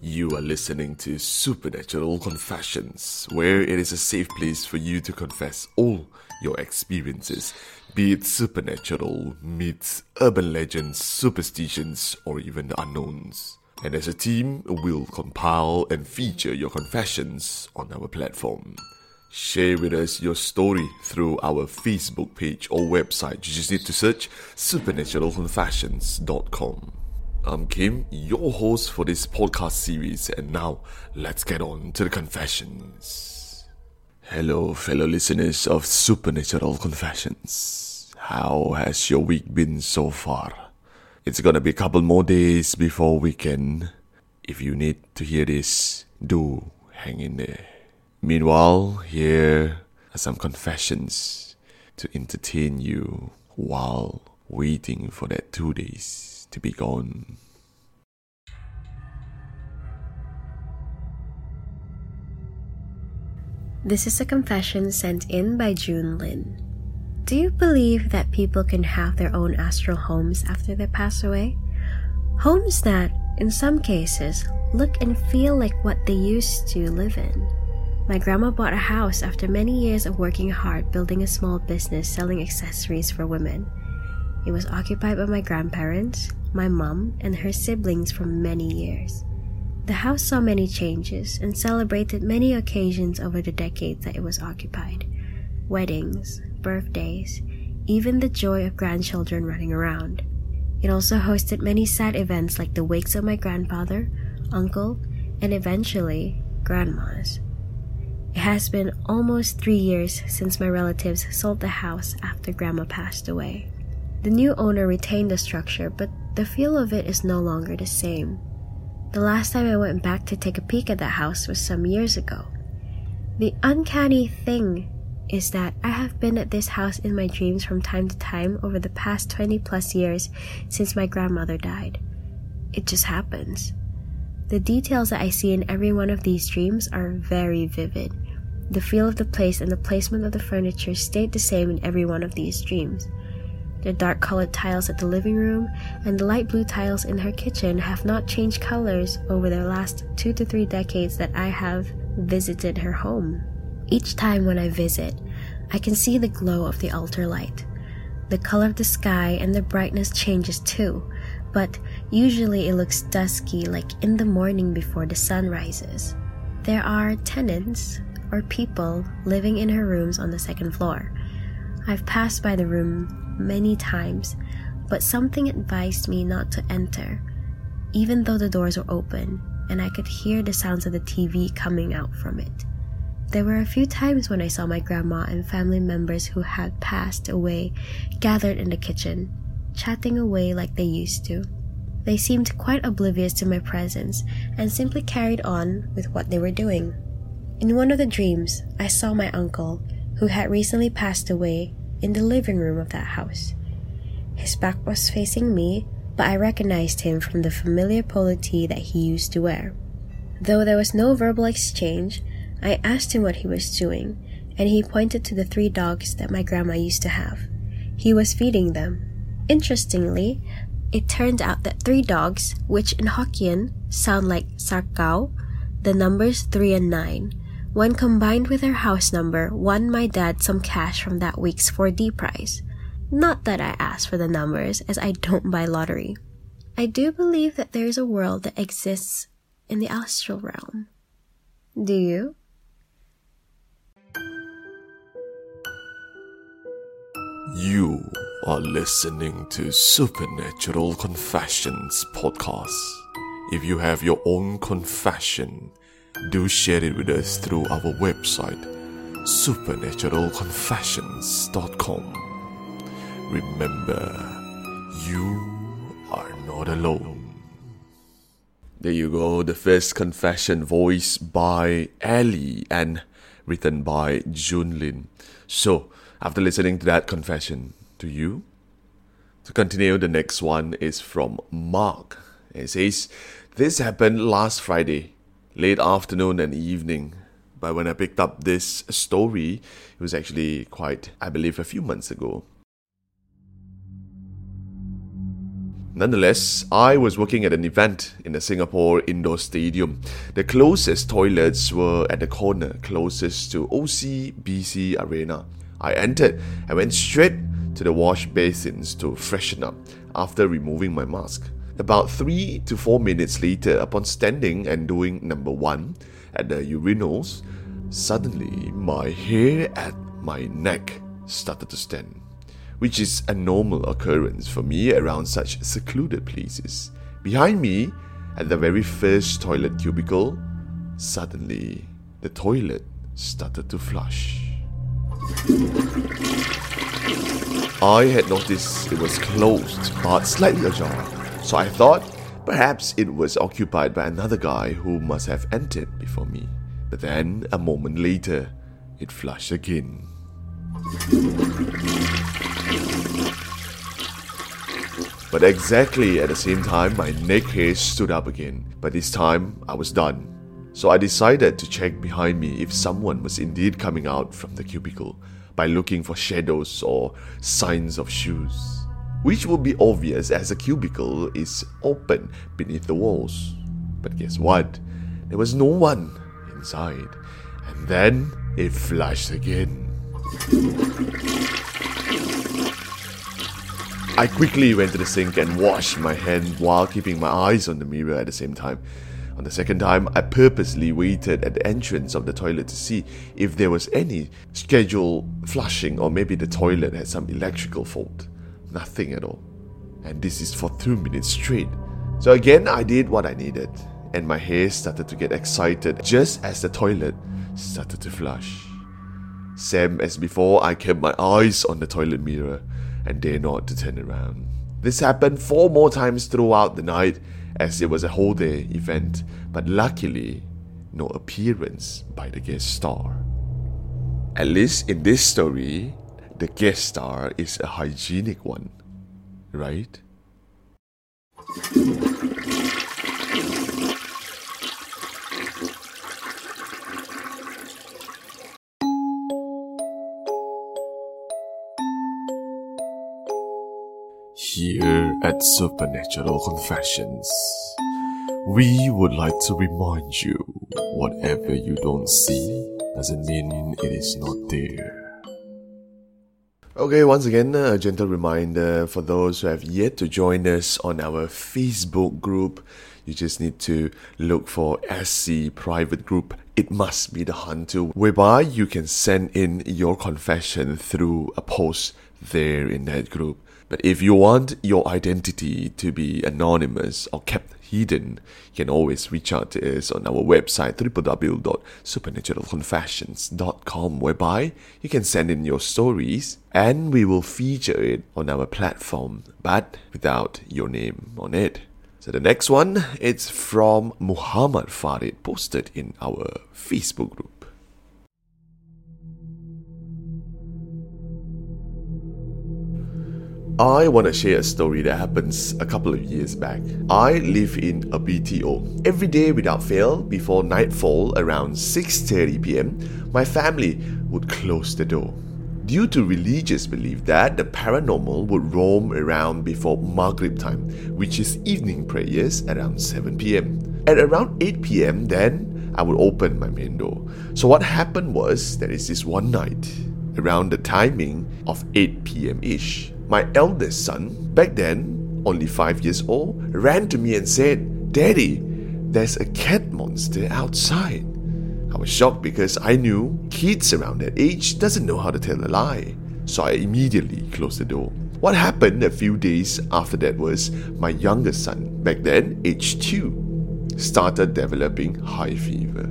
You are listening to Supernatural Confessions, where it is a safe place for you to confess all your experiences, be it supernatural, myths, urban legends, superstitions, or even the unknowns. And as a team, we'll compile and feature your confessions on our platform. Share with us your story through our Facebook page or website. You just need to search supernaturalconfessions.com. I'm Kim, your host for this podcast series, and now let's get on to the confessions. Hello, fellow listeners of Supernatural Confessions. How has your week been so far? It's gonna be a couple more days before weekend. If you need to hear this, do hang in there. Meanwhile, here are some confessions to entertain you while waiting for that two days to be gone. This is a confession sent in by June Lin. Do you believe that people can have their own astral homes after they pass away? Homes that, in some cases, look and feel like what they used to live in. My grandma bought a house after many years of working hard building a small business selling accessories for women. It was occupied by my grandparents, my mom, and her siblings for many years. The house saw many changes and celebrated many occasions over the decades that it was occupied weddings, birthdays, even the joy of grandchildren running around. It also hosted many sad events like the wakes of my grandfather, uncle, and eventually, grandma's. It has been almost three years since my relatives sold the house after grandma passed away. The new owner retained the structure, but the feel of it is no longer the same. The last time I went back to take a peek at that house was some years ago. The uncanny thing is that I have been at this house in my dreams from time to time over the past 20 plus years since my grandmother died. It just happens. The details that I see in every one of these dreams are very vivid. The feel of the place and the placement of the furniture stayed the same in every one of these dreams. The dark colored tiles at the living room and the light blue tiles in her kitchen have not changed colors over the last two to three decades that I have visited her home. Each time when I visit, I can see the glow of the altar light. The color of the sky and the brightness changes too, but usually it looks dusky like in the morning before the sun rises. There are tenants or people living in her rooms on the second floor. I've passed by the room many times, but something advised me not to enter, even though the doors were open and I could hear the sounds of the TV coming out from it. There were a few times when I saw my grandma and family members who had passed away gathered in the kitchen, chatting away like they used to. They seemed quite oblivious to my presence and simply carried on with what they were doing. In one of the dreams, I saw my uncle, who had recently passed away, in the living room of that house. His back was facing me, but I recognized him from the familiar polo tee that he used to wear. Though there was no verbal exchange, I asked him what he was doing, and he pointed to the three dogs that my grandma used to have. He was feeding them. Interestingly, it turned out that three dogs, which in Hokkien sound like sarkao, the numbers 3 and 9, when combined with her house number, won my dad some cash from that week's 4D prize. Not that I asked for the numbers, as I don't buy lottery. I do believe that there is a world that exists in the astral realm. Do you? You are listening to Supernatural Confessions podcast. If you have your own confession, do share it with us through our website supernaturalconfessions.com. Remember, you are not alone. There you go, the first confession voiced by Ellie and written by Junlin. So, after listening to that confession, to you? To continue, the next one is from Mark. It says, This happened last Friday late afternoon and evening. But when I picked up this story, it was actually quite, I believe, a few months ago. Nonetheless, I was working at an event in the Singapore Indoor Stadium. The closest toilets were at the corner closest to OCBC Arena. I entered and went straight to the wash basins to freshen up after removing my mask. About three to four minutes later, upon standing and doing number one at the urinals, suddenly my hair at my neck started to stand which is a normal occurrence for me around such secluded places. Behind me, at the very first toilet cubicle, suddenly the toilet started to flush. I had noticed it was closed but slightly ajar, so I thought perhaps it was occupied by another guy who must have entered before me. But then, a moment later, it flushed again. But exactly at the same time, my neck hair stood up again. But this time, I was done. So I decided to check behind me if someone was indeed coming out from the cubicle by looking for shadows or signs of shoes. Which would be obvious as the cubicle is open beneath the walls. But guess what? There was no one inside. And then it flashed again. I quickly went to the sink and washed my hand while keeping my eyes on the mirror at the same time. On the second time, I purposely waited at the entrance of the toilet to see if there was any scheduled flushing or maybe the toilet had some electrical fault. Nothing at all. And this is for two minutes straight. So again, I did what I needed, and my hair started to get excited just as the toilet started to flush. Same as before, I kept my eyes on the toilet mirror and dare not to turn around. This happened four more times throughout the night as it was a whole day event, but luckily, no appearance by the guest star. At least in this story, the guest star is a hygienic one, right? Here at Supernatural Confessions, we would like to remind you whatever you don't see doesn't mean it is not there. Okay, once again, a gentle reminder for those who have yet to join us on our Facebook group. You just need to look for SC Private Group. It must be the Hantu, whereby you can send in your confession through a post there in that group. But if you want your identity to be anonymous or kept hidden, you can always reach out to us on our website www.supernaturalconfessions.com whereby you can send in your stories and we will feature it on our platform but without your name on it. So the next one it's from Muhammad Farid posted in our Facebook group. I want to share a story that happens a couple of years back. I live in a BTO. Every day without fail, before nightfall around 6:30 p.m., my family would close the door. Due to religious belief that the paranormal would roam around before Maghrib time, which is evening prayers around 7 p.m. At around 8 p.m., then I would open my main door. So what happened was there is this one night around the timing of 8 p.m. ish my eldest son, back then only five years old, ran to me and said, Daddy, there's a cat monster outside. I was shocked because I knew kids around that age doesn't know how to tell a lie. So I immediately closed the door. What happened a few days after that was my youngest son, back then age 2, started developing high fever.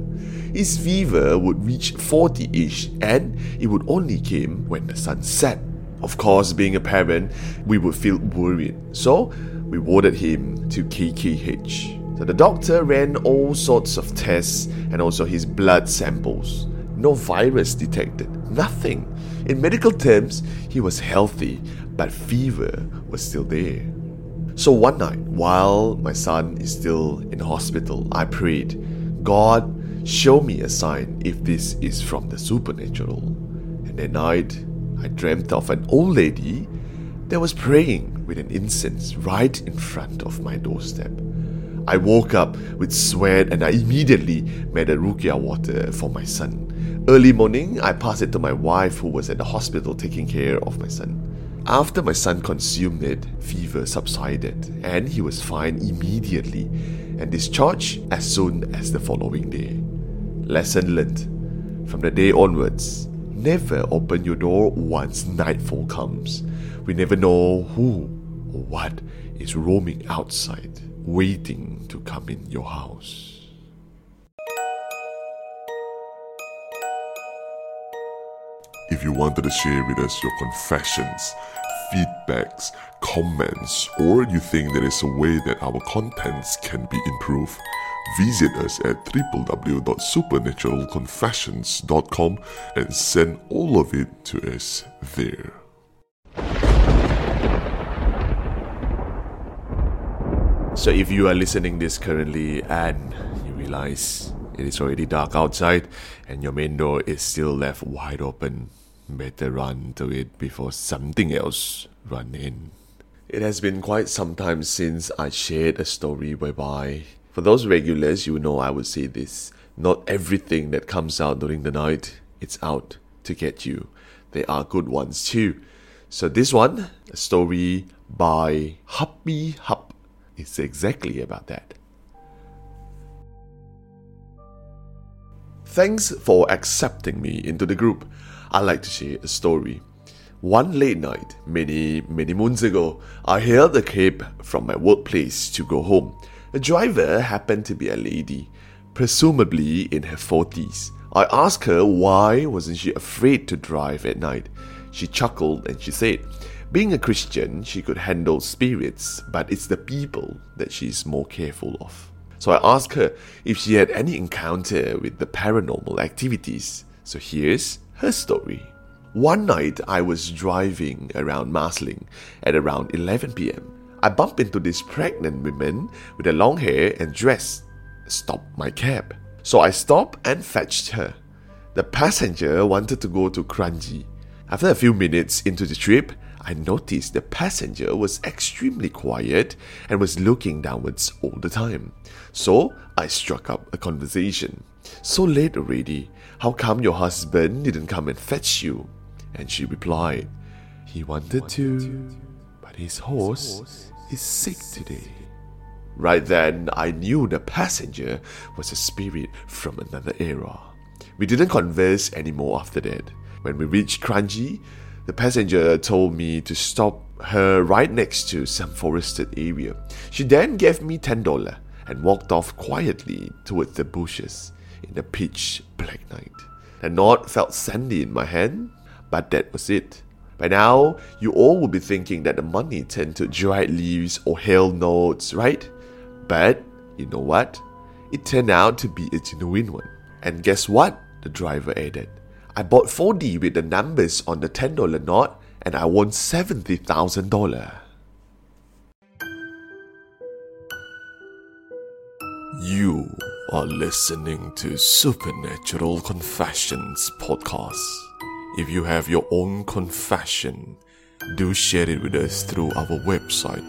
His fever would reach 40 ish and it would only came when the sun set. Of course, being a parent, we would feel worried, so we warded him to KKH. So the doctor ran all sorts of tests and also his blood samples. No virus detected, nothing. In medical terms, he was healthy, but fever was still there. So one night, while my son is still in hospital, I prayed, God, show me a sign if this is from the supernatural. And that night, I dreamt of an old lady that was praying with an incense right in front of my doorstep. I woke up with sweat and I immediately made a ruqyah water for my son. Early morning, I passed it to my wife who was at the hospital taking care of my son. After my son consumed it, fever subsided and he was fine immediately and discharged as soon as the following day. Lesson learned. From the day onwards, never open your door once nightfall comes. We never know who or what is roaming outside waiting to come in your house. If you wanted to share with us your confessions, feedbacks, comments, or you think there is a way that our contents can be improved, visit us at www.supernaturalconfessions.com and send all of it to us there. So if you are listening this currently and you realize it is already dark outside and your main door is still left wide open, better run to it before something else run in. It has been quite some time since I shared a story whereby for those regulars you know I would say this not everything that comes out during the night it's out to get you. There are good ones too. So this one, a story by Happy Hup is exactly about that. Thanks for accepting me into the group. I'd like to share a story. One late night, many, many moons ago, I hailed a cab from my workplace to go home. The driver happened to be a lady, presumably in her 40s. I asked her why wasn't she afraid to drive at night. She chuckled and she said, being a Christian, she could handle spirits, but it's the people that she's more careful of. So I asked her if she had any encounter with the paranormal activities. So here's her story. One night I was driving around Marsiling at around 11 pm. I bumped into this pregnant woman with a long hair and dress. Stopped my cab. So I stopped and fetched her. The passenger wanted to go to Kranji. After a few minutes into the trip, I noticed the passenger was extremely quiet and was looking downwards all the time. So I struck up a conversation. So late already, how come your husband didn't come and fetch you? And she replied, He wanted to, but his horse is sick today. Right then, I knew the passenger was a spirit from another era. We didn't converse anymore after that. When we reached Kranji, the passenger told me to stop her right next to some forested area. She then gave me $10 and walked off quietly towards the bushes in the pitch black night. The knot felt sandy in my hand, but that was it. By now, you all will be thinking that the money turned to dried leaves or hail notes, right? But you know what? It turned out to be a genuine one. And guess what? The driver added. I bought 4D with the numbers on the $10 note and I won $70,000. You are listening to Supernatural Confessions podcast. If you have your own confession, do share it with us through our website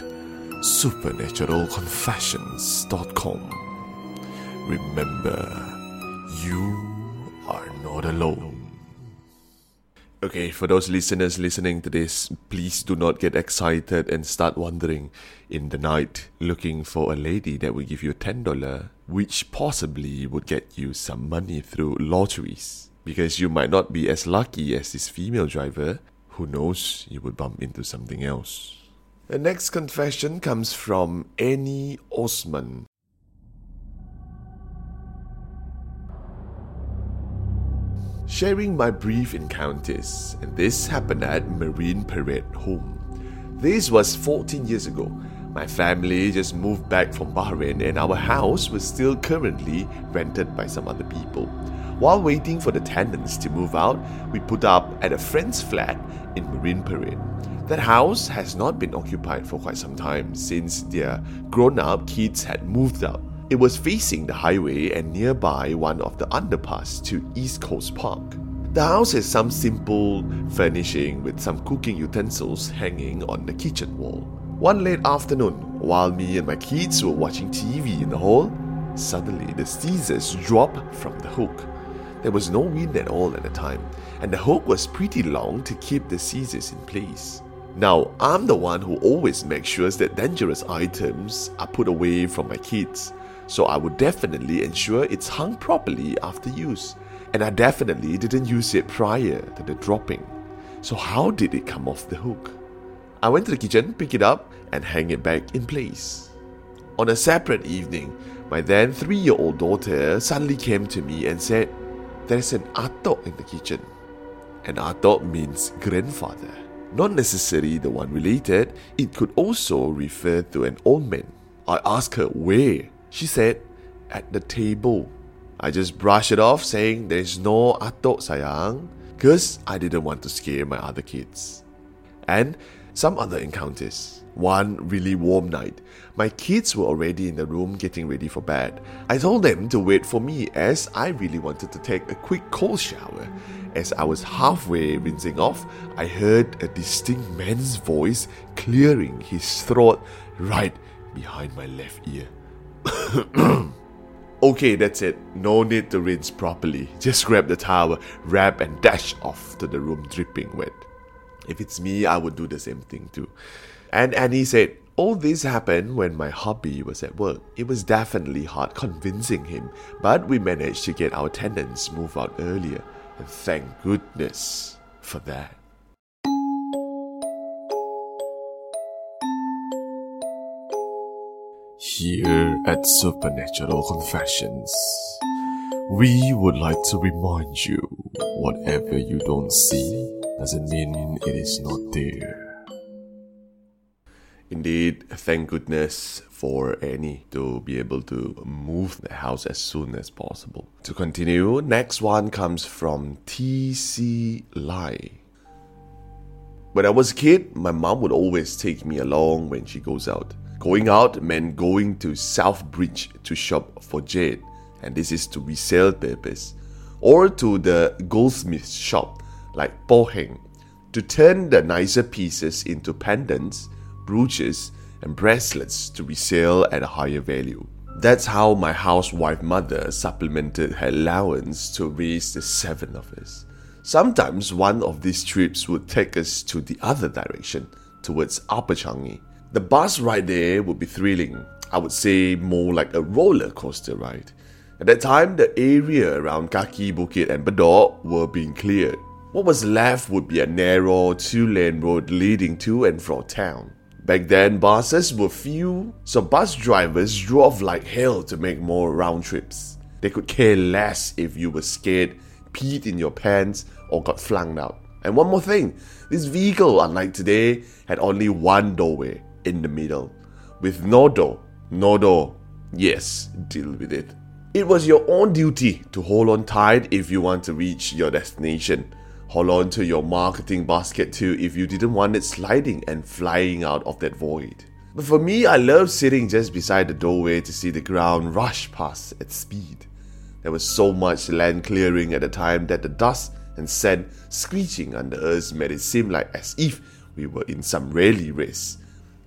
supernaturalconfessions.com. Remember, you are not alone. Okay, for those listeners listening to this, please do not get excited and start wandering in the night looking for a lady that will give you $10, which possibly would get you some money through lotteries. Because you might not be as lucky as this female driver. Who knows, you would bump into something else. The next confession comes from Annie Osman. sharing my brief encounters, and this happened at Marine Parade Home. This was 14 years ago. My family just moved back from Bahrain, and our house was still currently rented by some other people. While waiting for the tenants to move out, we put up at a friend's flat in Marine Parade. That house has not been occupied for quite some time since their grown up kids had moved out. It was facing the highway and nearby one of the underpass to East Coast Park. The house has some simple furnishing with some cooking utensils hanging on the kitchen wall. One late afternoon, while me and my kids were watching TV in the hall, suddenly the scissors dropped from the hook. There was no wind at all at the time, and the hook was pretty long to keep the scissors in place. Now, I'm the one who always makes sure that dangerous items are put away from my kids, so I would definitely ensure it's hung properly after use and I definitely didn't use it prior to the dropping. So, how did it come off the hook? I went to the kitchen, pick it up, and hang it back in place. On a separate evening, my then three year old daughter suddenly came to me and said, There's an atok in the kitchen. An atok means grandfather. Not necessarily the one related, it could also refer to an old man. I asked her where. She said, At the table. I just brushed it off, saying there's no atok sayang, because I didn't want to scare my other kids. And some other encounters. One really warm night, my kids were already in the room getting ready for bed. I told them to wait for me as I really wanted to take a quick cold shower. As I was halfway rinsing off, I heard a distinct man's voice clearing his throat right behind my left ear. Okay, that's it. No need to rinse properly. Just grab the towel, wrap, and dash off to the room dripping wet. If it's me, I would do the same thing too. And Annie said, all this happened when my hubby was at work. It was definitely hard convincing him, but we managed to get our tenants moved out earlier, and thank goodness for that. Here at Supernatural Confessions, we would like to remind you whatever you don't see doesn't mean it is not there. Indeed, thank goodness for Annie to be able to move the house as soon as possible. To continue, next one comes from TC Lai. When I was a kid, my mom would always take me along when she goes out. Going out meant going to Southbridge to shop for jade, and this is to resale purpose, or to the goldsmith shop like Poh Heng to turn the nicer pieces into pendants, brooches, and bracelets to resell at a higher value. That's how my housewife mother supplemented her allowance to raise the seven of us. Sometimes one of these trips would take us to the other direction, towards Upper Changi, the bus ride there would be thrilling. I would say more like a roller coaster ride. At that time, the area around Kaki Bukit and Bedok were being cleared. What was left would be a narrow two lane road leading to and from town. Back then, buses were few, so bus drivers drove like hell to make more round trips. They could care less if you were scared, peed in your pants, or got flung out. And one more thing this vehicle, unlike today, had only one doorway in the middle. With no door, no door. Yes, deal with it. It was your own duty to hold on tight if you want to reach your destination. Hold on to your marketing basket too if you didn't want it sliding and flying out of that void. But for me, I love sitting just beside the doorway to see the ground rush past at speed. There was so much land clearing at the time that the dust and sand screeching under us made it seem like as if we were in some rally race.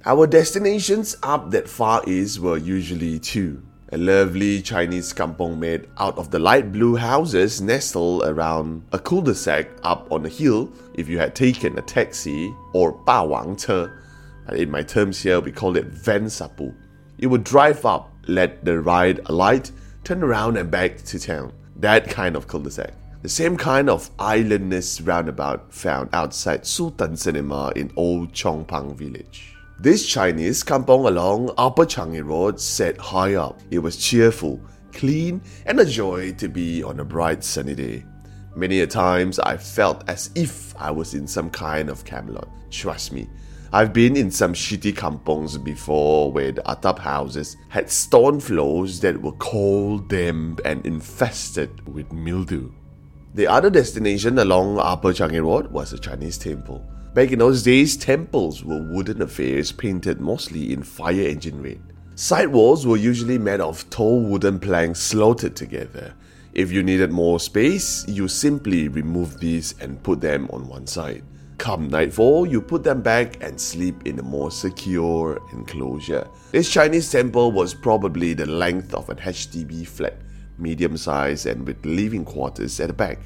Our destinations up that far east were usually two. A lovely Chinese kampong made out of the light blue houses nestled around a cul-de-sac up on a hill if you had taken a taxi or Ba Wang Che. In my terms here, we call it Van Sapu. You would drive up, let the ride alight, turn around and back to town. That kind of cul-de-sac. The same kind of islandness roundabout found outside Sultan Cinema in Old Chong Pang village. This Chinese kampong along Upper Changi Road sat high up. It was cheerful, clean, and a joy to be on a bright sunny day. Many a times I felt as if I was in some kind of Camelot. Trust me, I've been in some shitty kampongs before where the atap houses had stone floors that were cold, damp, and infested with mildew. The other destination along Upper Changi Road was a Chinese temple. Back in those days, temples were wooden affairs painted mostly in fire engine red. Side walls were usually made of tall wooden planks slotted together. If you needed more space, you simply remove these and put them on one side. Come nightfall, you put them back and sleep in a more secure enclosure. This Chinese temple was probably the length of an HDB flat, medium size and with living quarters at the back.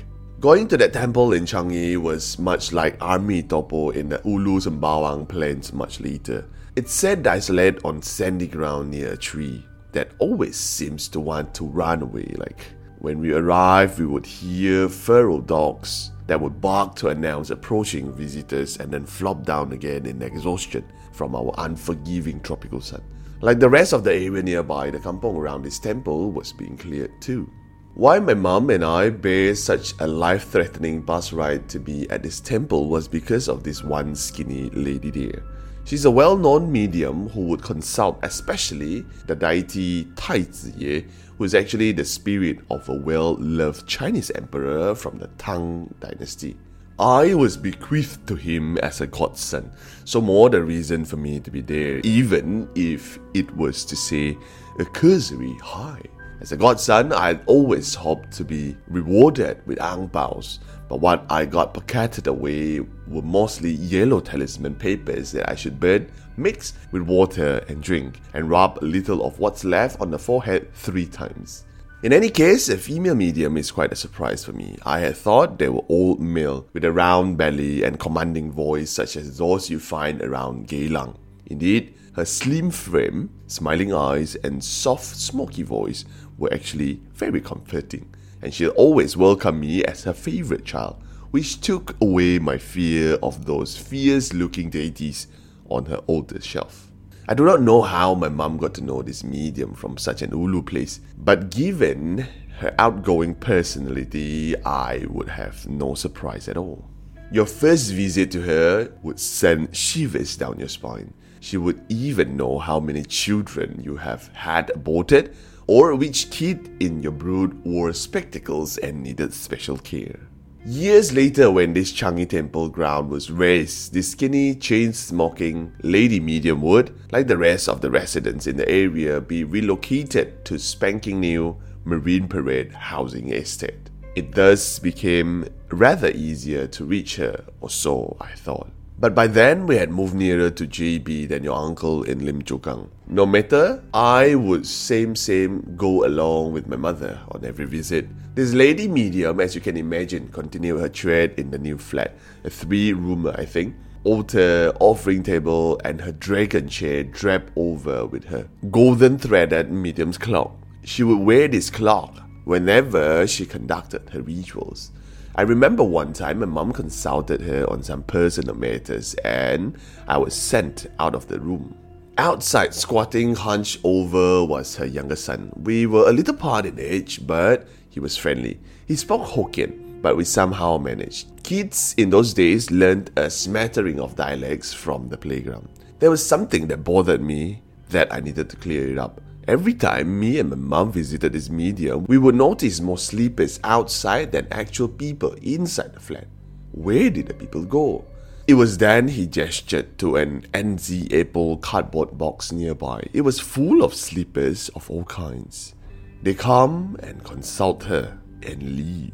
Going to that temple in Changi was much like army topo in the Ulu Sembawang plains much later. It sat isolated on sandy ground near a tree that always seems to want to run away. Like when we arrived, we would hear feral dogs that would bark to announce approaching visitors and then flop down again in exhaustion from our unforgiving tropical sun. Like the rest of the area nearby, the kampong around this temple was being cleared too. Why my mom and I bear such a life threatening bus ride to be at this temple was because of this one skinny lady there. She's a well known medium who would consult, especially the deity Tai Ziye, who is actually the spirit of a well loved Chinese emperor from the Tang dynasty. I was bequeathed to him as a godson, so more the reason for me to be there, even if it was to say a cursory hi. As a godson, I always hoped to be rewarded with ang baos, but what I got pocketed away were mostly yellow talisman papers that I should burn, mix with water and drink, and rub a little of what's left on the forehead three times. In any case, a female medium is quite a surprise for me. I had thought they were old male with a round belly and commanding voice such as those you find around Geylang. Indeed, her slim frame, smiling eyes, and soft, smoky voice were actually very comforting, and she'd always welcome me as her favorite child, which took away my fear of those fierce looking deities on her older shelf. I do not know how my mum got to know this medium from such an Ulu place, but given her outgoing personality, I would have no surprise at all. Your first visit to her would send shivers down your spine. She would even know how many children you have had aborted or which kid in your brood wore spectacles and needed special care. Years later, when this Changi temple ground was razed, this skinny, chain smoking lady medium would, like the rest of the residents in the area, be relocated to spanking new Marine Parade housing estate. It thus became rather easier to reach her, or so I thought. But by then, we had moved nearer to JB than your uncle in Lim Chu Kang. No matter, I would same same go along with my mother on every visit. This lady medium, as you can imagine, continued her trade in the new flat, a three-roomer, I think. Altar, offering table, and her dragon chair draped over with her golden threaded medium's clock. She would wear this clock whenever she conducted her rituals. I remember one time my mom consulted her on some personal matters and I was sent out of the room. Outside, squatting hunched over, was her younger son. We were a little apart in age, but he was friendly. He spoke Hokkien, but we somehow managed. Kids in those days learned a smattering of dialects from the playground. There was something that bothered me that I needed to clear it up. Every time me and my mom visited this medium, we would notice more sleepers outside than actual people inside the flat. Where did the people go? It was then he gestured to an NZ Apple cardboard box nearby. It was full of sleepers of all kinds. They come and consult her and leave.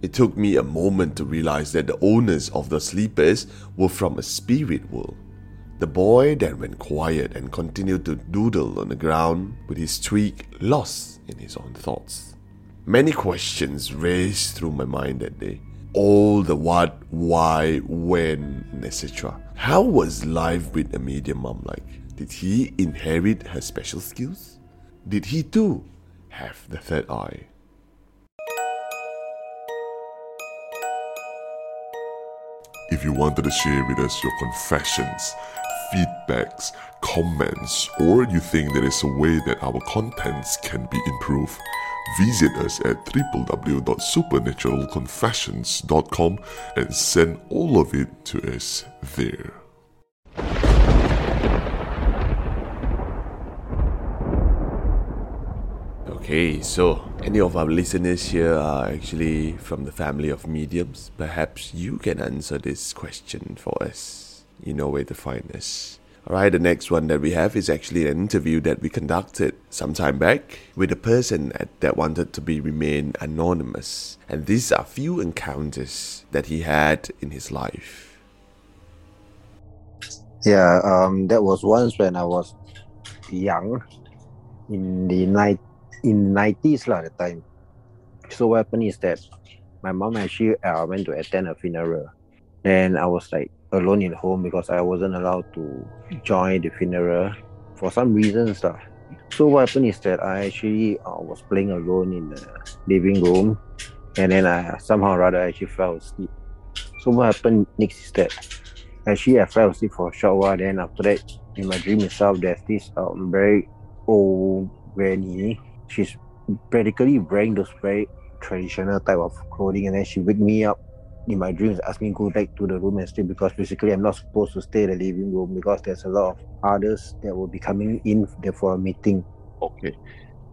It took me a moment to realize that the owners of the sleepers were from a spirit world. The boy then went quiet and continued to doodle on the ground with his twig lost in his own thoughts. Many questions raced through my mind that day. All the what, why, when, etc. How was life with a medium mom like? Did he inherit her special skills? Did he too have the third eye? If you wanted to share with us your confessions, feedbacks, comments, or you think there is a way that our contents can be improved, visit us at www.supernaturalconfessions.com and send all of it to us there. Okay, so any of our listeners here are actually from the family of mediums. Perhaps you can answer this question for us you know where to find us. Alright, the next one that we have is actually an interview that we conducted some time back with a person that wanted to be remain anonymous. And these are few encounters that he had in his life. Yeah, um, that was once when I was young, in the night in nineties lah the time. So what happened is that my mom actually uh, went to attend a funeral, and I was like alone in home because I wasn't allowed to join the funeral for some reasons lah. So what happened is that I actually uh, was playing alone in the living room, and then I somehow or rather actually fell asleep. So what happened next is that actually I fell asleep for a short while. Then after that, in my dream itself, there's this um, very old granny. She's practically wearing those very traditional type of clothing, and then she wake me up in my dreams, ask me to go back to the room and sleep because basically I'm not supposed to stay in the living room because there's a lot of others that will be coming in there for a meeting. Okay.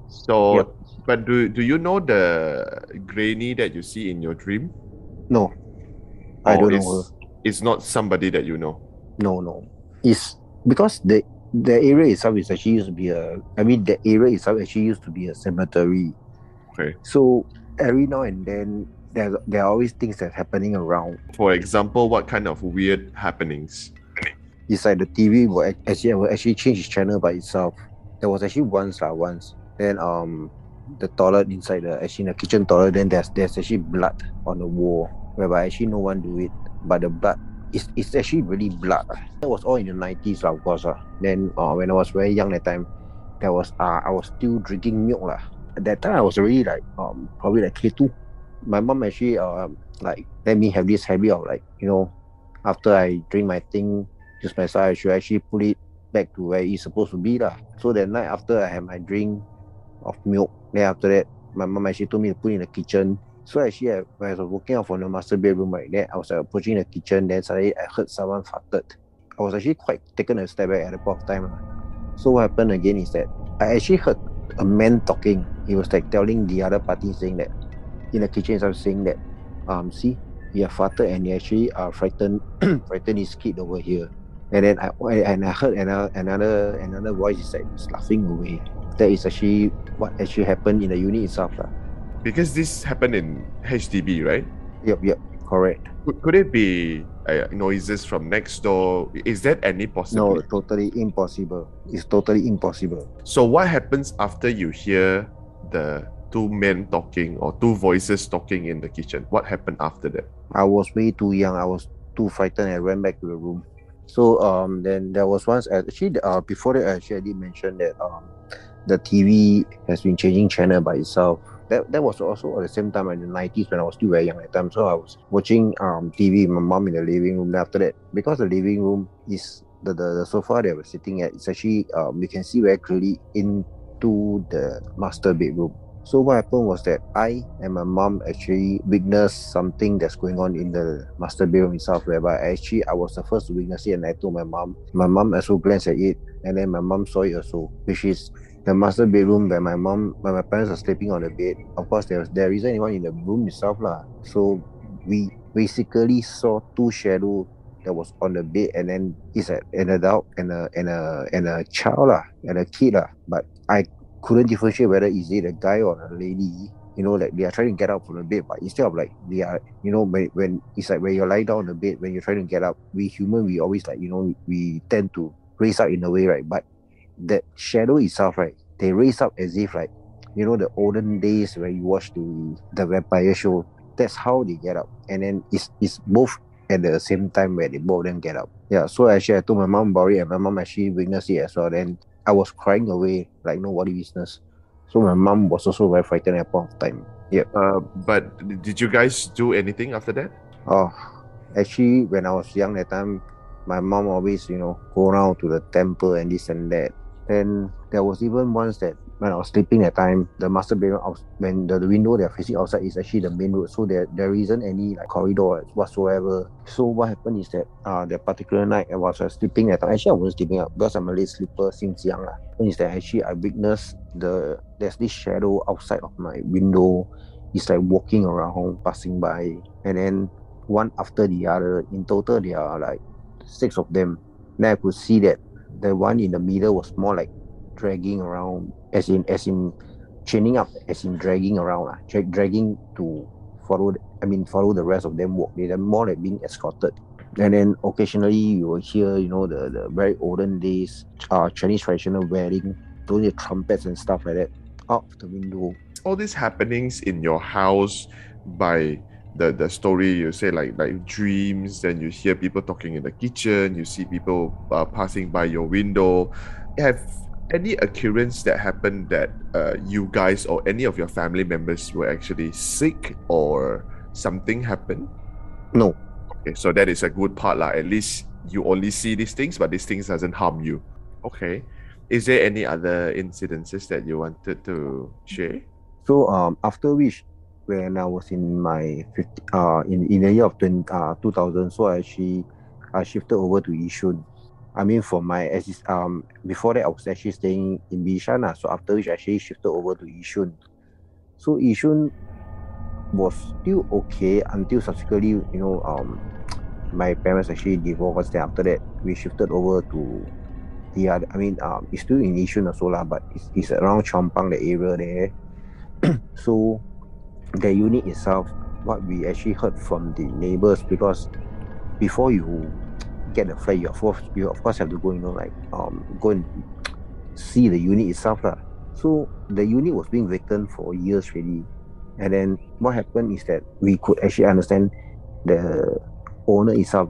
So, yep. but do do you know the granny that you see in your dream? No, I don't it's, know. It's not somebody that you know. No, no. It's because the the area itself is actually used to be a. I mean, the area itself actually used to be a cemetery. Okay. So every now and then there there are always things that happening around. For example, what kind of weird happenings? It's like the TV will actually will actually change its channel by itself. There was actually once lah once. Then um the toilet inside the actually in the kitchen toilet then there's there's actually blood on the wall whereby actually no one do it but the blood it's, it's actually really blood. That was all in the 90s, of course. Uh. Then uh, when I was very young at that time, there was uh, I was still drinking milk. Uh. At that time, I was already like um, probably like K2. My mom actually uh, like let me have this habit of like, you know, after I drink my thing, just my side, I should actually put it back to where it's supposed to be. lah. So that night after I had my drink of milk, then after that, my mom actually told me to put in the kitchen so actually, I, when I was walking out from the master bedroom, right, then I was like, approaching the kitchen. Then suddenly, I heard someone farted. I was actually quite taken a step back at the point of time. So what happened again is that I actually heard a man talking. He was like telling the other party saying that in the kitchen, I was saying that, um, see, your father and he actually uh, frightened frightened his kid over here. And then I and I heard another another another voice is like laughing away. That is actually what actually happened in the unit itself. Uh because this happened in HDB, right? Yep, yep, correct. Could, could it be uh, noises from next door? Is that any possible? No, totally impossible. It's totally impossible. So what happens after you hear the two men talking or two voices talking in the kitchen? What happened after that? I was way too young. I was too frightened. I ran back to the room. So um, then there was once actually uh, before that actually I did mention that um, the TV has been changing channel by itself that that was also at the same time in the 90s when I was still very young at the time. So I was watching um TV with my mom in the living room. after that, because the living room is the, the, the sofa that we're sitting at, it's actually um we can see very clearly into the master bedroom. So what happened was that I and my mom actually witnessed something that's going on in the master bedroom itself, whereby actually I was the first to witness it and I told my mom. My mom also glanced at it and then my mom saw it also, which is the master bedroom where my mom where my parents are sleeping on the bed. Of course there was there isn't anyone in the room itself lah. So we basically saw two shadow that was on the bed and then it's an adult and a and a and a child lah and a kid lah. But I couldn't differentiate whether is it a guy or a lady you know like they are trying to get up from the bed but instead of like they are you know when, when it's like when you're lying down on the bed when you're trying to get up we human we always like you know we tend to raise up in a way right but that shadow itself, right? They raise up as if like, you know, the olden days where you watch the the vampire show. That's how they get up, and then it's it's both at the same time where they both them get up. Yeah. So actually, I told my mom about it, and my mom actually witnessed it as well. Then I was crying away like nobody business. So my mom was also very frightened at that point of time. Yeah. Uh, but did you guys do anything after that? Oh, actually, when I was young that time, my mom always, you know, go around to the temple and this and that. And there was even once that when I was sleeping that time, the master bedroom, when the, the window they're facing outside is actually the main road, so there there isn't any like corridor whatsoever. So what happened is that uh that particular night I was uh, sleeping at time. Actually, I wasn't sleeping up because I'm a late sleeper since young. Uh. Is that actually I witnessed the there's this shadow outside of my window. It's like walking around, passing by, and then one after the other. In total, there are like six of them. Then I could see that the one in the middle was more like dragging around, as in as in chaining up, as in dragging around, uh, dra- dragging to follow. I mean, follow the rest of them walk. They're more like being escorted. And then occasionally you will hear, you know, the, the very olden days uh, Chinese traditional wedding, blowing the trumpets and stuff like that out the window. All these happenings in your house by the, the story you say like like dreams then you hear people talking in the kitchen you see people uh, passing by your window have any occurrence that happened that uh, you guys or any of your family members were actually sick or something happened? No, okay so that is a good part lah. at least you only see these things but these things doesn't harm you. Okay. Is there any other incidences that you wanted to share? So um after which when I was in my 50, uh in, in the year of 20, uh, 2000 so I actually I shifted over to Yishun. I mean for my assist um before that I was actually staying in Bishan lah. so after which I actually shifted over to Yishun. So Yishun was still okay until subsequently you know um my parents actually divorced then after that we shifted over to the other I mean um it's still in Yishun also lah but it's, it's around Chong Pang the area there so the unit itself what we actually heard from the neighbors because before you get the flat you of course you of course have to go you know like um go and see the unit itself lah. so the unit was being vacant for years really and then what happened is that we could actually understand the owner itself.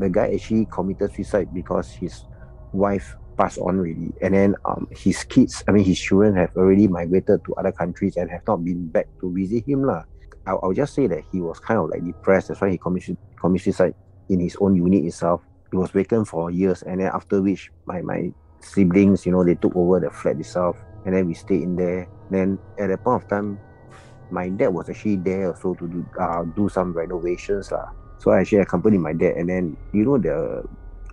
The guy actually committed suicide because his wife passed on really and then um his kids i mean his children have already migrated to other countries and have not been back to visit him lah. I'll, I'll just say that he was kind of like depressed. That's why he committed committed suicide in his own unit itself it was vacant for years and then after which my my siblings you know they took over the flat itself and then we stayed in there then at that point of time my dad was actually there also to do uh, do some renovations lah. so I actually accompanied my dad and then you know the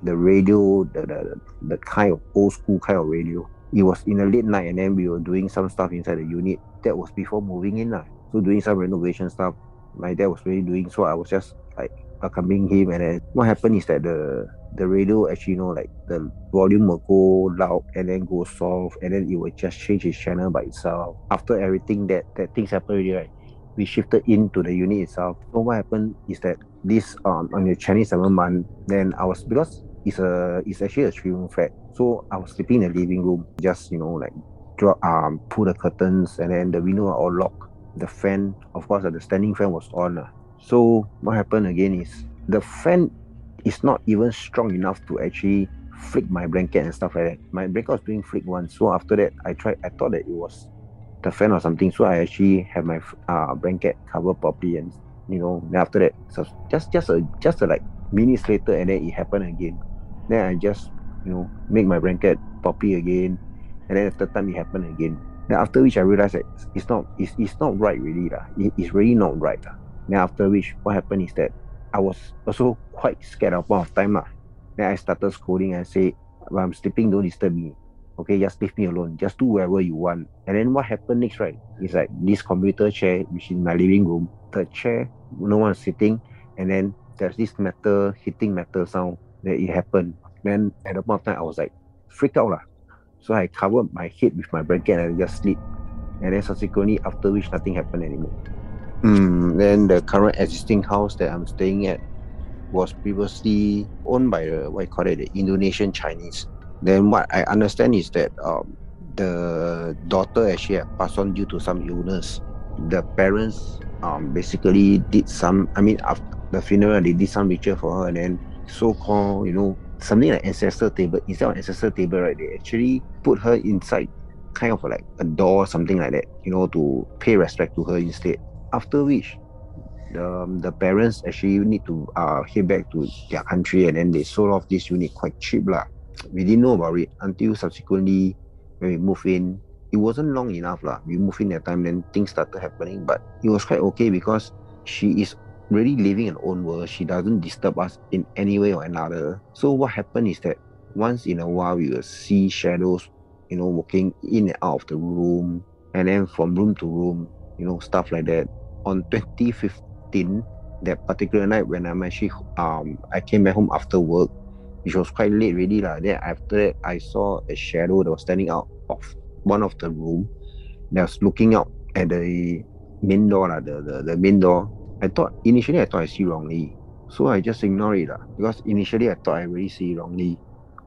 the radio, the, the the kind of old school kind of radio. It was in the late night, and then we were doing some stuff inside the unit. That was before moving in, lah. So doing some renovation stuff. My dad was really doing, so I was just like accompanying him. And then what happened is that the the radio actually, you know, like the volume will go loud and then go soft, and then it will just change its channel by itself. After everything that that things happened already, right? We shifted into the unit itself. So what happened is that this um on the Chinese seven month, then I was because it's a it's actually a three room flat. So I was sleeping in the living room, just you know like draw um pull the curtains and then the window are all locked. The fan, of course, uh, the standing fan was on. So what happened again is the fan is not even strong enough to actually flick my blanket and stuff like that. My blanket was being flicked once. So after that, I tried. I thought that it was the fan or something. So I actually have my uh, blanket covered properly, and you know, then after that, so just just a just a like minutes later, and then it happened again. Then I just, you know, make my blanket poppy again. And then the third time it happened again. Then after which I realized that it's not it's, it's not right really. lah. It, it's really not right. lah. Then after which what happened is that I was also quite scared of one of time. lah. Then I started scolding and say, I'm sleeping, don't disturb me. Okay, just leave me alone. Just do whatever you want. And then what happened next, right? Is like this computer chair, which is in my living room. The chair, no one is sitting, and then there's this metal hitting metal sound that it happened. Then at the point of time, I was like freaked out lah. So I covered my head with my blanket and I just sleep. And then subsequently, after which nothing happened anymore. Mm, then the current existing house that I'm staying at was previously owned by the what you call it, the Indonesian Chinese. Then what I understand is that um, the daughter actually had passed on due to some illness. The parents um, basically did some. I mean, after the funeral, they did some ritual for her, and then so-called, you know, something like ancestor table. Instead of ancestor table, right, they actually put her inside, kind of like a door, something like that, you know, to pay respect to her instead. After which, the, um, the parents actually need to uh, head back to their country and then they sold off this unit quite cheap lah. We didn't know about it until subsequently when we moved in. It wasn't long enough lah. We moved in that time, then things started happening. But it was quite okay because she is really living in her own world. She doesn't disturb us in any way or another. So what happened is that once in a while we will see shadows, you know, walking in and out of the room, and then from room to room, you know, stuff like that. On 2015, that particular night when I'm actually um I came back home after work, which was quite late already. La. Then after that, I saw a shadow that was standing out of one of the room that was looking out at the main door, la, the, the, the main door. I thought, initially, I thought I see wrongly. So I just ignored it la, because initially I thought I really see wrongly.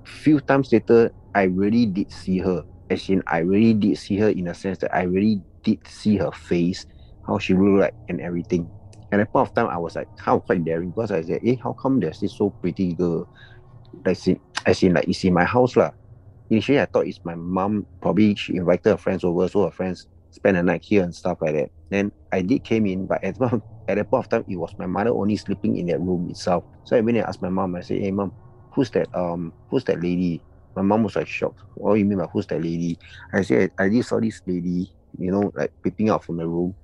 Few times later, I really did see her. As in, I really did see her in a sense that I really did see her face, how she looked like, and everything. At that point of time, I was like, how quite daring because I said, hey, how come there's this so pretty girl? As in, I in like, it's in my house lah. Initially, I thought it's my mom. Probably she invited her friends over, so her friends spend a night here and stuff like that. Then I did came in, but at, at that point of time, it was my mother only sleeping in that room itself. So I went and asked my mom. I said, hey, mom, who's that? Um, who's that lady? My mom was like shocked. What do you mean by who's that lady? I said, I just saw this lady, you know, like peeping out from the room.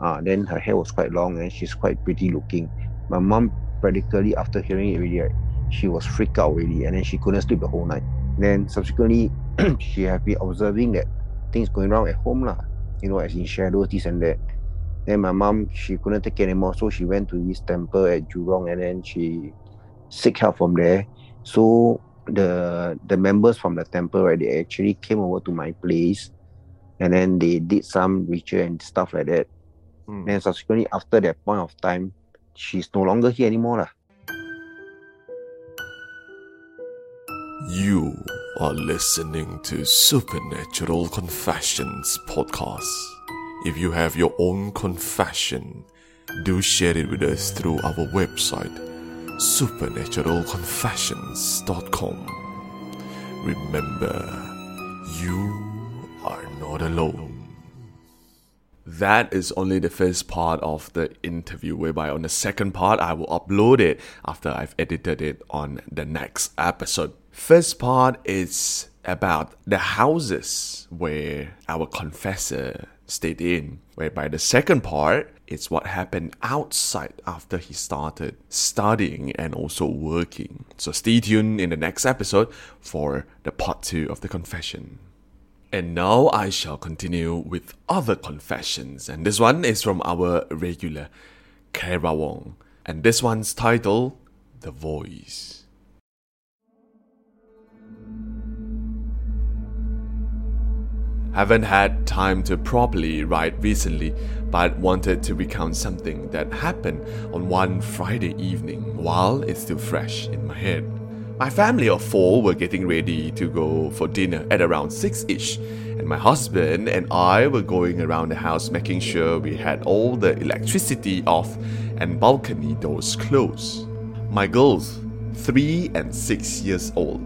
Uh, then her hair was quite long and she's quite pretty looking. My mom practically after hearing it really, right, she was freaked out really, and then she couldn't sleep the whole night. Then subsequently she had been observing that things going wrong at home lah. You know, as in shadows, this and that. Then my mom she couldn't take it anymore, so she went to this temple at Jurong and then she seek help from there. So the the members from the temple right they actually came over to my place and then they did some ritual and stuff like that mm. then subsequently after that point of time she's no longer here anymore lah. you are listening to supernatural confessions podcast if you have your own confession do share it with us through our website supernaturalconfessions.com. Remember, you are not alone. That is only the first part of the interview, whereby on the second part, I will upload it after I've edited it on the next episode. First part is about the houses where our confessor stayed in, whereby the second part is what happened outside after he started studying and also working. So stay tuned in the next episode for the part two of the confession. And now I shall continue with other confessions, and this one is from our regular Kara Wong, and this one's title The Voice. Haven't had time to properly write recently, but wanted to recount something that happened on one Friday evening while it's still fresh in my head. My family of four were getting ready to go for dinner at around 6 ish, and my husband and I were going around the house making sure we had all the electricity off and balcony doors closed. My girls, 3 and 6 years old,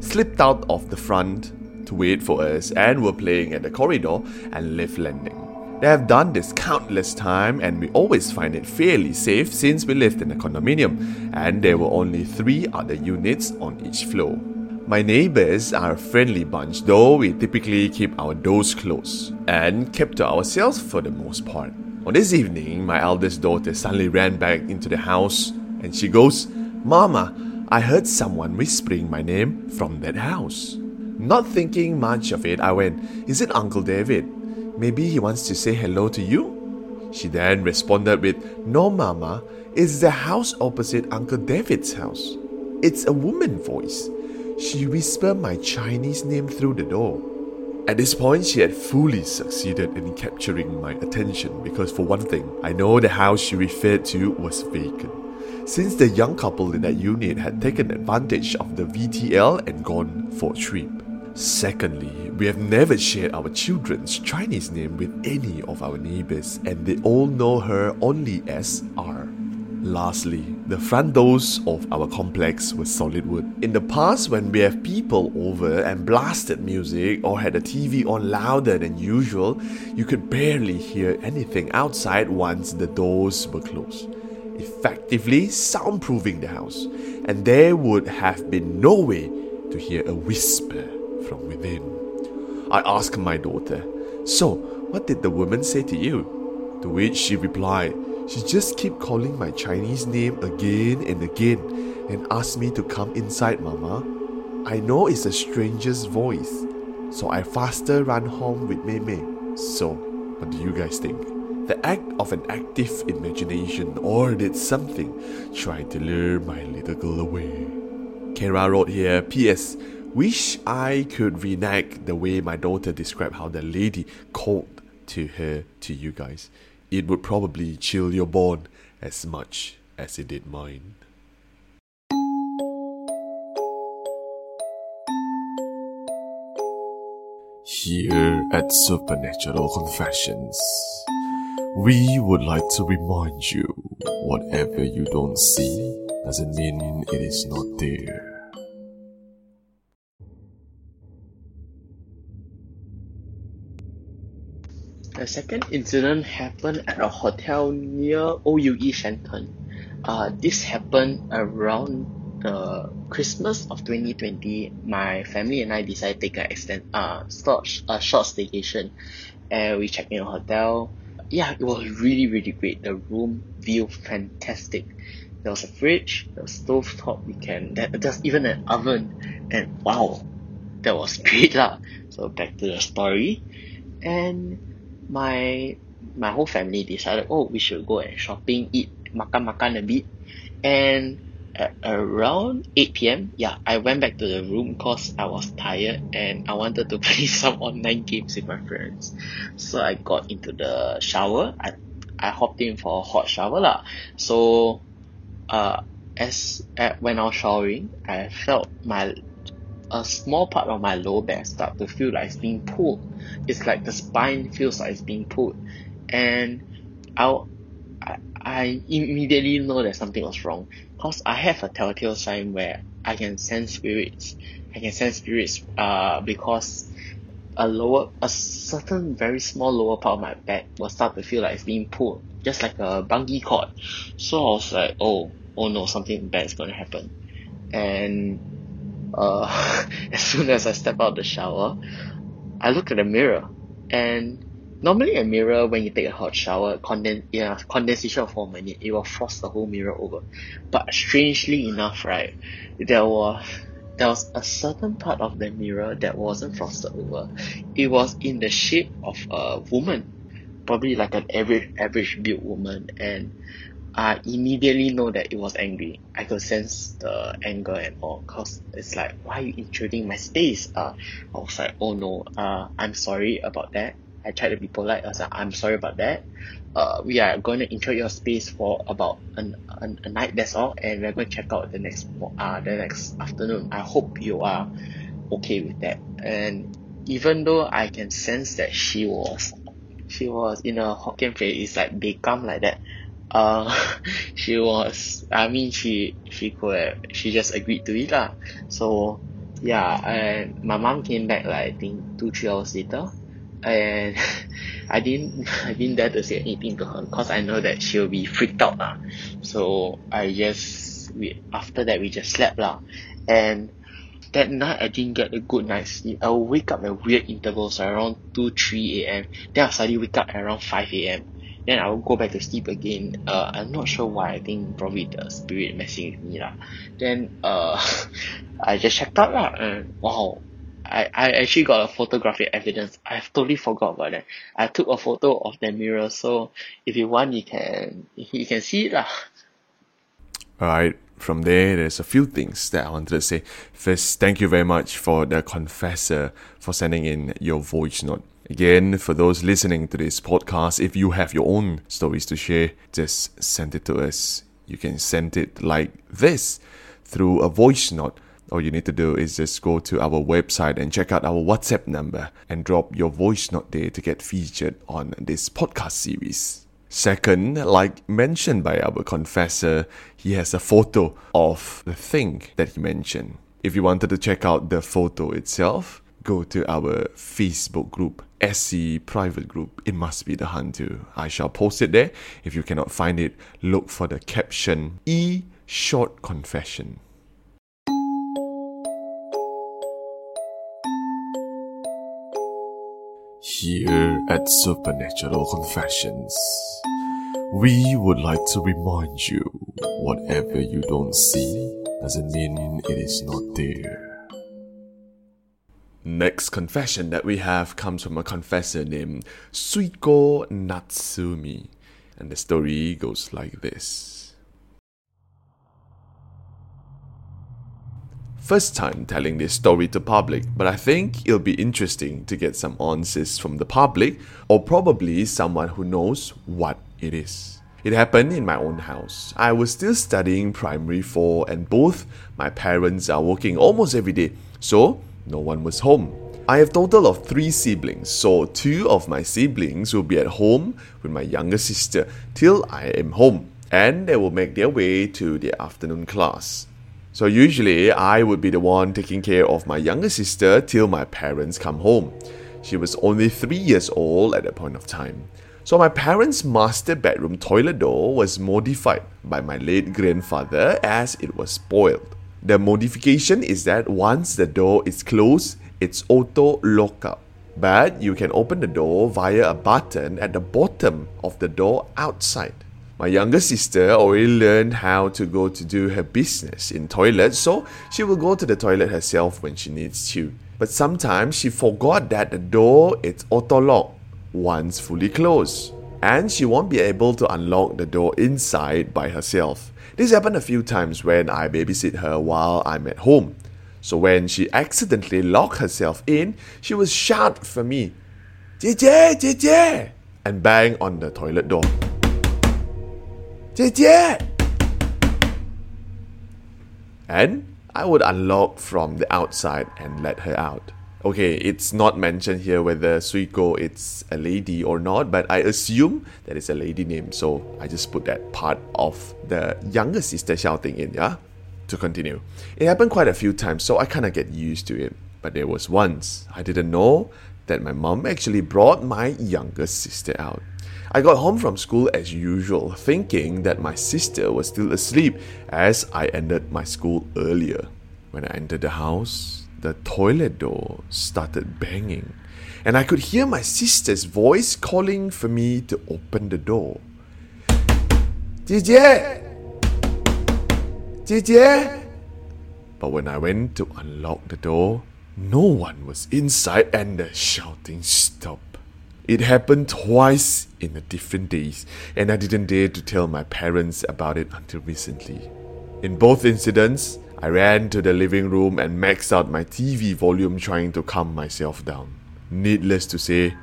slipped out of the front to wait for us and were playing at the corridor and lift landing. They have done this countless time and we always find it fairly safe since we lived in a condominium and there were only three other units on each floor. My neighbors are a friendly bunch though we typically keep our doors closed and kept to ourselves for the most part. On this evening, my eldest daughter suddenly ran back into the house and she goes, Mama, I heard someone whispering my name from that house. Not thinking much of it, I went, Is it Uncle David? Maybe he wants to say hello to you? She then responded with, No, Mama, it's the house opposite Uncle David's house. It's a woman voice. She whispered my Chinese name through the door. At this point, she had fully succeeded in capturing my attention because, for one thing, I know the house she referred to was vacant since the young couple in that unit had taken advantage of the VTL and gone for a trip. Secondly, we have never shared our children's Chinese name with any of our neighbors, and they all know her only as R. Lastly, the front doors of our complex were solid wood. In the past, when we have people over and blasted music or had the TV on louder than usual, you could barely hear anything outside once the doors were closed, effectively soundproofing the house, and there would have been no way to hear a whisper from within. I asked my daughter, So, what did the woman say to you? To which she replied, She just kept calling my Chinese name again and again and asked me to come inside, Mama. I know it's a stranger's voice, so I faster ran home with Mei Mei. So, what do you guys think? The act of an active imagination or did something try to lure my little girl away? Kara wrote here, P.S. Wish I could reenact the way my daughter described how the lady called to her to you guys. It would probably chill your bone as much as it did mine. Here at Supernatural Confessions, we would like to remind you whatever you don't see doesn't mean it is not there. The second incident happened at a hotel near OUE Shenton. Uh, this happened around the Christmas of 2020. My family and I decided to take a extend uh short a short staycation, and we checked in a hotel. Yeah, it was really really great. The room view fantastic. There was a fridge, there was stove top. We can there, there's even an oven, and wow, that was great lah. So back to the story, and my my whole family decided oh we should go and shopping eat makan makan a bit. And at around 8 p.m. yeah I went back to the room cause I was tired and I wanted to play some online games with my friends. So I got into the shower. I I hopped in for a hot shower lah. So uh as at when I was showering I felt my a small part of my lower back start to feel like it's being pulled. It's like the spine feels like it's being pulled, and I, I immediately know that something was wrong because I have a telltale sign where I can sense spirits. I can sense spirits uh because a lower a certain very small lower part of my back will start to feel like it's being pulled, just like a bungee cord. So I was like, oh, oh no, something bad is gonna happen, and uh, as soon as I step out of the shower, I look at the mirror, and normally a mirror when you take a hot shower, conden- yeah, condensation for a minute, it will frost the whole mirror over. But strangely enough, right, there was there was a certain part of the mirror that wasn't frosted over. It was in the shape of a woman, probably like an average average built woman, and I immediately know that it was angry. I could sense the anger and all, cause it's like, why are you intruding my space? Uh, I was like, oh no, uh, I'm sorry about that. I tried to be polite. I was like, I'm sorry about that. Uh, we are going to intrude your space for about an, an, a night. That's all, and we're going to check out the next uh the next afternoon. I hope you are okay with that. And even though I can sense that she was, she was in a Hokkien phrase, it's like become like that uh she was I mean she she could have, she just agreed to it lah. So yeah and my mom came back like I think two three hours later. And I didn't I didn't dare to say anything to her cause I know that she'll be freaked out lah. So I just we after that we just slept lah. And that night I didn't get a good night's sleep. I will wake up at weird intervals around 2 3 a.m then I'll suddenly wake up around 5 a.m then I will go back to sleep again. Uh I'm not sure why. I think probably the spirit messing with me lah. Then uh I just checked out lah. And wow. I, I actually got a photographic evidence. I've totally forgot about that. I took a photo of the mirror. So if you want you can you can see it lah Alright, from there, there's a few things that I wanted to say. First, thank you very much for the confessor for sending in your voice note. Again, for those listening to this podcast, if you have your own stories to share, just send it to us. You can send it like this through a voice note. All you need to do is just go to our website and check out our WhatsApp number and drop your voice note there to get featured on this podcast series. Second, like mentioned by our confessor, he has a photo of the thing that he mentioned. If you wanted to check out the photo itself, go to our Facebook group, SC private group. It must be the Hantu. I shall post it there. If you cannot find it, look for the caption E short confession. Here at Supernatural Confessions, we would like to remind you whatever you don't see doesn't mean it is not there. Next confession that we have comes from a confessor named Suiko Natsumi. And the story goes like this first time telling this story to public, but I think it'll be interesting to get some answers from the public or probably someone who knows what it is. It happened in my own house. I was still studying primary 4 and both my parents are working almost every day, so no one was home. I have total of 3 siblings, so two of my siblings will be at home with my younger sister till I am home and they will make their way to their afternoon class. So usually I would be the one taking care of my younger sister till my parents come home. She was only 3 years old at that point of time. So my parents' master bedroom toilet door was modified by my late grandfather as it was spoiled. The modification is that once the door is closed, it's auto lock up. But you can open the door via a button at the bottom of the door outside. My younger sister already learned how to go to do her business in toilet, so she will go to the toilet herself when she needs to. But sometimes she forgot that the door is auto lock once fully closed, and she won't be able to unlock the door inside by herself. This happened a few times when I babysit her while I'm at home. So when she accidentally locked herself in, she would shout for me, "Jie Jie," and bang on the toilet door. And I would unlock from the outside and let her out. Okay, it's not mentioned here whether Suiko it's a lady or not, but I assume that it's a lady name, so I just put that part of the younger sister shouting in, yeah? To continue. It happened quite a few times, so I kinda get used to it. But there was once I didn't know that my mom actually brought my younger sister out. I got home from school as usual, thinking that my sister was still asleep as I ended my school earlier. When I entered the house, the toilet door started banging, and I could hear my sister's voice calling for me to open the door. 姐姐,姐姐. But when I went to unlock the door, no one was inside and the shouting stopped. It happened twice in a different days, and I didn't dare to tell my parents about it until recently. In both incidents, I ran to the living room and maxed out my TV volume trying to calm myself down. Needless to say,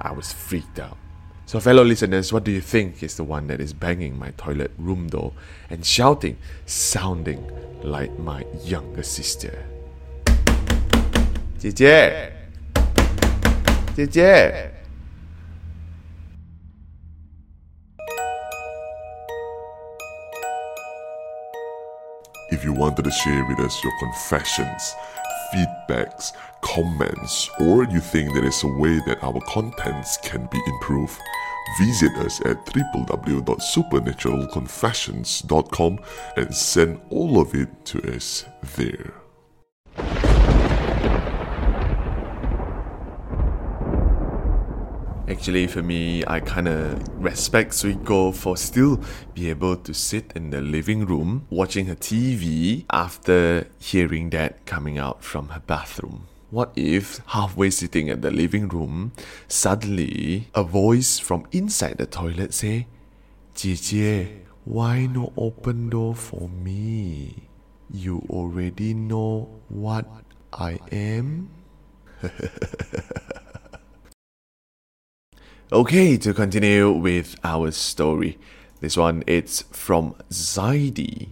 I was freaked out. So, fellow listeners, what do you think is the one that is banging my toilet room door and shouting, sounding like my younger sister? 姐姐，姐姐。 If you wanted to share with us your confessions, feedbacks, comments, or you think there is a way that our contents can be improved, visit us at www.supernaturalconfessions.com and send all of it to us there. Actually, for me, I kind of respect Suiko for still be able to sit in the living room watching her TV after hearing that coming out from her bathroom. What if halfway sitting at the living room, suddenly a voice from inside the toilet say, 姐姐, why no open door for me? You already know what I am? Okay, to continue with our story. This one it's from Zaidi.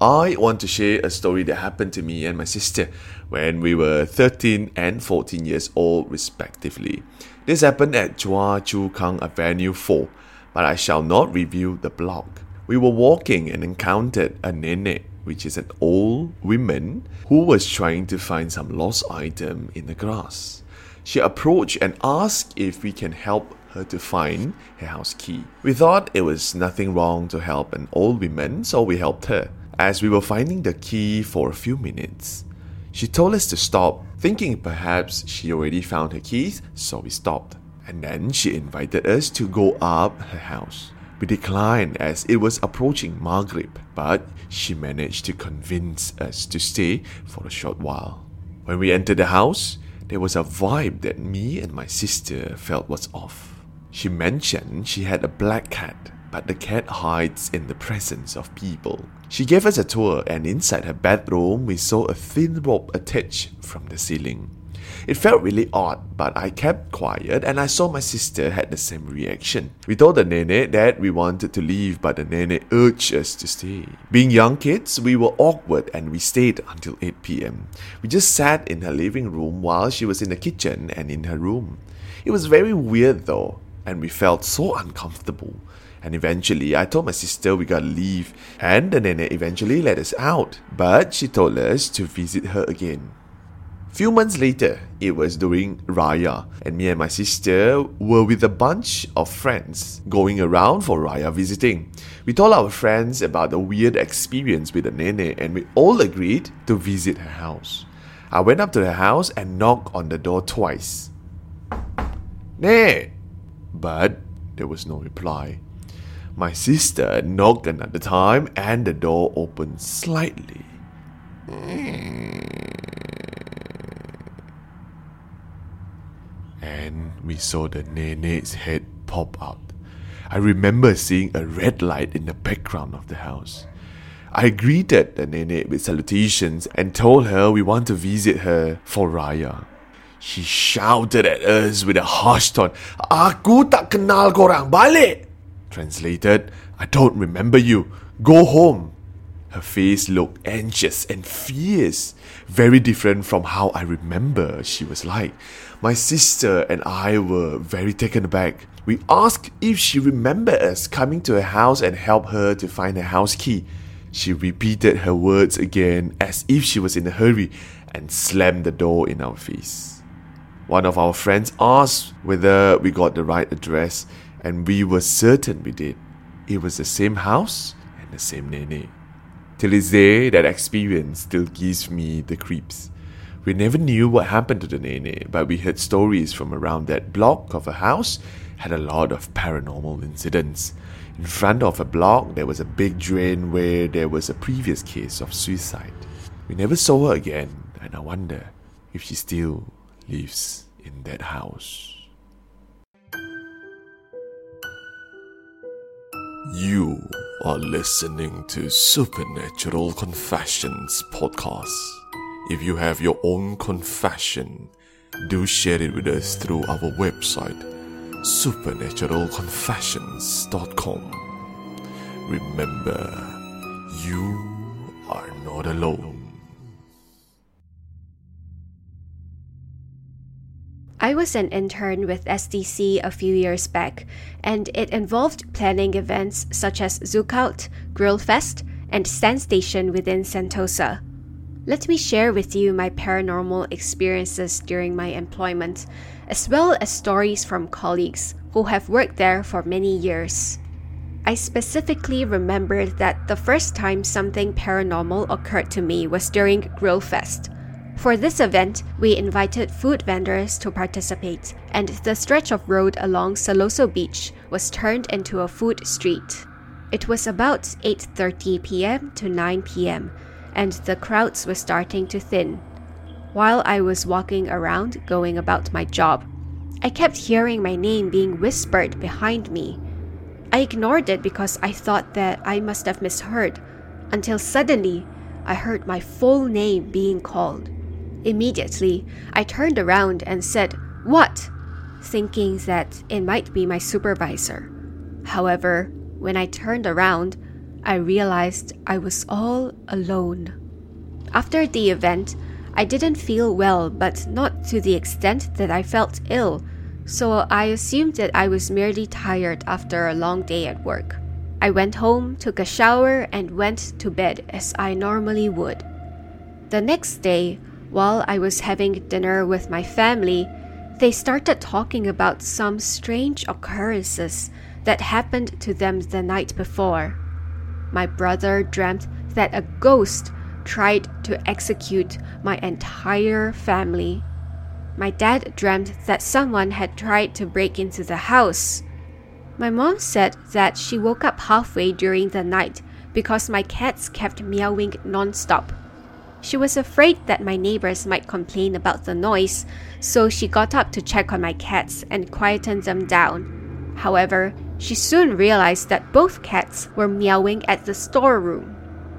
I want to share a story that happened to me and my sister when we were 13 and 14 years old, respectively. This happened at Choa Chu Kang Avenue 4, but I shall not review the block. We were walking and encountered a nenek, which is an old woman who was trying to find some lost item in the grass. She approached and asked if we can help her to find her house key. We thought it was nothing wrong to help an old woman, so we helped her. As we were finding the key for a few minutes, she told us to stop, thinking perhaps she already found her keys, so we stopped. And then she invited us to go up her house. We declined as it was approaching Maghrib, but she managed to convince us to stay for a short while. When we entered the house, there was a vibe that me and my sister felt was off. She mentioned she had a black cat, but the cat hides in the presence of people. She gave us a tour, and inside her bedroom, we saw a thin rope attached from the ceiling. It felt really odd, but I kept quiet and I saw my sister had the same reaction. We told the nenek that we wanted to leave, but the nenek urged us to stay. Being young kids, we were awkward and we stayed until 8 pm. We just sat in her living room while she was in the kitchen and in her room. It was very weird though, and we felt so uncomfortable. And eventually, I told my sister we gotta leave, and the nenek eventually let us out, but she told us to visit her again. Few months later, it was during Raya, and me and my sister were with a bunch of friends going around for Raya visiting. We told our friends about the weird experience with the nenek, and we all agreed to visit her house. I went up to her house and knocked on the door twice. Ne! But there was no reply. My sister knocked another time, and the door opened slightly. And we saw the nenek's head pop out. I remember seeing a red light in the background of the house. I greeted the nenek with salutations and told her we want to visit her for Raya. She shouted at us with a harsh tone, Aku tak kenal korang, balik! Translated, I don't remember you, go home. Her face looked anxious and fierce, very different from how I remember she was like. My sister and I were very taken aback. We asked if she remembered us coming to her house and help her to find her house key. She repeated her words again as if she was in a hurry and slammed the door in our face. One of our friends asked whether we got the right address, and we were certain we did. It was the same house and the same nenek. Till this day, that experience still gives me the creeps. We never knew what happened to the Nenek, but we heard stories from around that block of a house had a lot of paranormal incidents. In front of a block, there was a big drain where there was a previous case of suicide. We never saw her again, and I wonder if she still lives in that house. You are listening to Supernatural Confessions podcast. If you have your own confession, do share it with us through our website, supernaturalconfessions.com. Remember, you are not alone. I was an intern with SDC a few years back, and it involved planning events such as ZoukOut, Grillfest, and Sandsation within Sentosa. Let me share with you my paranormal experiences during my employment, as well as stories from colleagues who have worked there for many years. I specifically remember that the first time something paranormal occurred to me was during Grillfest. For this event, we invited food vendors to participate, and the stretch of road along Siloso Beach was turned into a food street. It was about 8:30 p.m. to 9 p.m., and the crowds were starting to thin. While I was walking around going about my job, I kept hearing my name being whispered behind me. I ignored it because I thought that I must have misheard, until suddenly I heard my full name being called. Immediately, I turned around and said, What? thinking that it might be my supervisor. However, when I turned around, I realized I was all alone. After the event, I didn't feel well, but not to the extent that I felt ill, so I assumed that I was merely tired after a long day at work. I went home, took a shower, and went to bed as I normally would. The next day, while I was having dinner with my family, they started talking about some strange occurrences that happened to them the night before. My brother dreamt that a ghost tried to execute my entire family. My dad dreamt that someone had tried to break into the house. My mom said that she woke up halfway during the night because my cats kept meowing nonstop. She was afraid that my neighbors might complain about the noise, so she got up to check on my cats and quieten them down. However, she soon realized that both cats were meowing at the storeroom.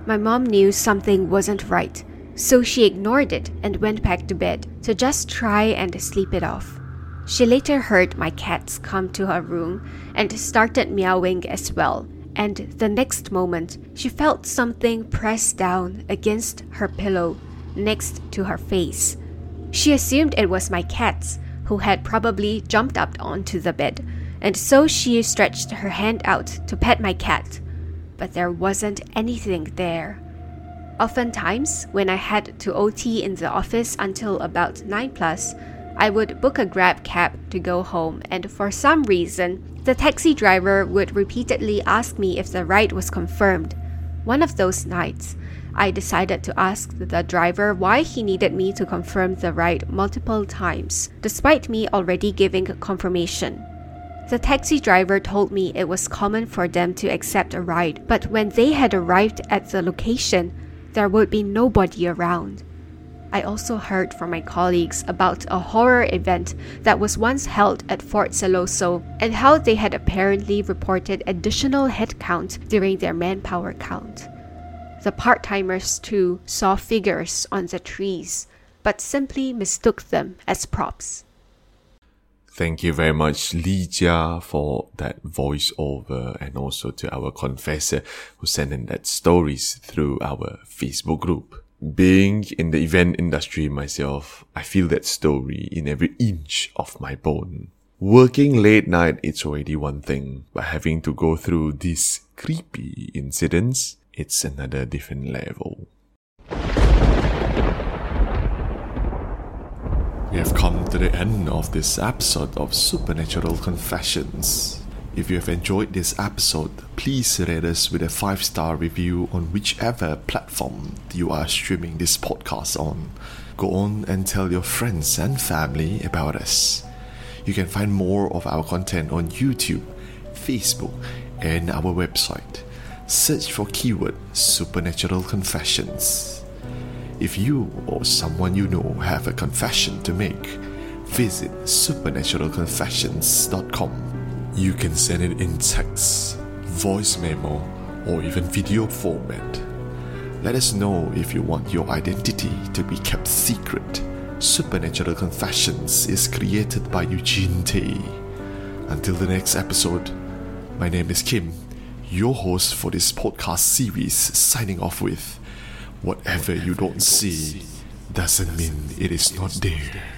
My mom knew something wasn't right, so she ignored it and went back to bed to just try and sleep it off. She later heard my cats come to her room and started meowing as well, and the next moment she felt something press down against her pillow next to her face. She assumed it was my cats, who had probably jumped up onto the bed, and so she stretched her hand out to pet my cat. But there wasn't anything there. Oftentimes, when I had to OT in the office until about 9 plus, I would book a grab cab to go home, and for some reason, the taxi driver would repeatedly ask me if the ride was confirmed. One of those nights, I decided to ask the driver why he needed me to confirm the ride multiple times, despite me already giving confirmation. The taxi driver told me it was common for them to accept a ride, but when they had arrived at the location, there would be nobody around. I also heard from my colleagues about a horror event that was once held at Fort Siloso and how they had apparently reported additional headcount during their manpower count. The part timers, too, saw figures on the trees, but simply mistook them as props. Thank you very much, Li Jia, for that voiceover, and also to our confessor who sent in that stories through our Facebook group. Being in the event industry myself, I feel that story in every inch of my bone. Working late night, it's already one thing, but having to go through these creepy incidents it's another different level. We have come to the end of this episode of Supernatural Confessions. If you have enjoyed this episode, please rate us with a 5 star review on whichever platform you are streaming this podcast on. Go on and tell your friends and family about us. You can find more of our content on YouTube, Facebook, and our website search for keyword supernatural confessions. If you or someone you know have a confession to make, visit supernaturalconfessions.com. You can send it in text, voice memo, or even video format. Let us know if you want your identity to be kept secret. Supernatural Confessions is created by Eugene Tay. Until the next episode, my name is Kim your host for this podcast series, signing off with Whatever you don't see doesn't mean it is not there.